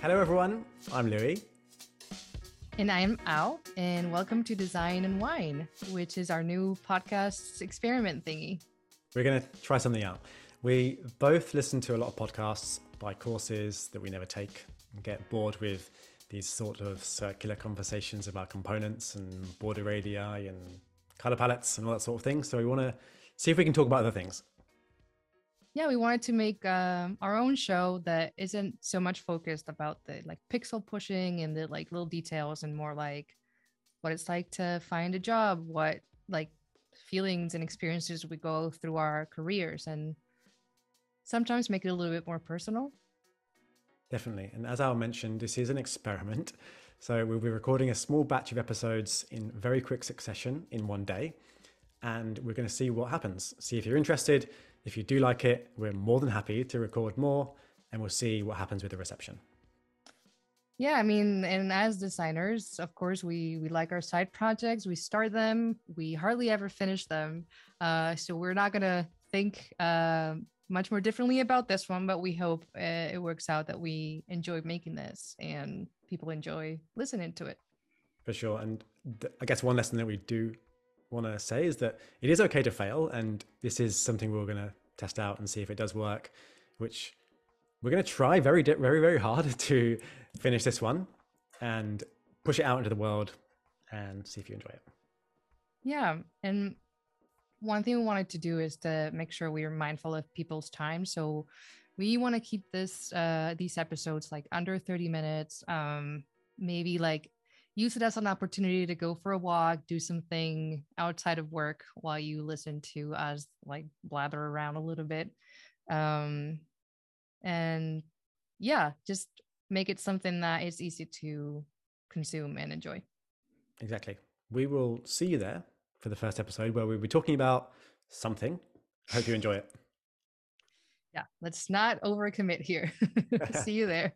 Hello, everyone. I'm Louis. And I'm Al, and welcome to Design and Whine, which is our new podcast experiment thingy. We're going to try something out. We both listen to a lot of podcasts, buy courses that we never take, and get bored with these sort of circular conversations about components and border radii and color palettes and all that sort of thing. So we want to see if we can talk about other things. Yeah, we wanted to make um, our own show that isn't so much focused about the like pixel pushing and the like little details and more like what it's like to find a job, what like feelings and experiences we go through our careers and sometimes make it a little bit more personal. Definitely. And as Al mentioned, this is an experiment. So we'll be recording a small batch of episodes in very quick succession in one day. And we're going to see what happens. See if you're interested. If you do like it, we're more than happy to record more and we'll see what happens with the reception. Yeah, I mean, and as designers, of course, we we like our side projects. We start them, we hardly ever finish them. Uh, so we're not gonna think uh, much more differently about this one, but we hope uh, it works out that we enjoy making this and people enjoy listening to it. For sure, and th- I guess one lesson that we do want to say is that it is okay to fail, and this is something we're going to test out and see if it does work, which we're going to try very, very, very hard to finish this one and push it out into the world and see if you enjoy it. Yeah. And one thing we wanted to do is to make sure we are mindful of people's time. So we want to keep this uh these episodes like under 30 minutes. Um maybe like use it as an opportunity to go for a walk, do something outside of work while you listen to us like blather around a little bit. Um and yeah, just make it something that is easy to consume and enjoy. Exactly. We will see you there for the first episode where we'll be talking about something. Hope you enjoy it. Yeah, let's not overcommit here. see you there.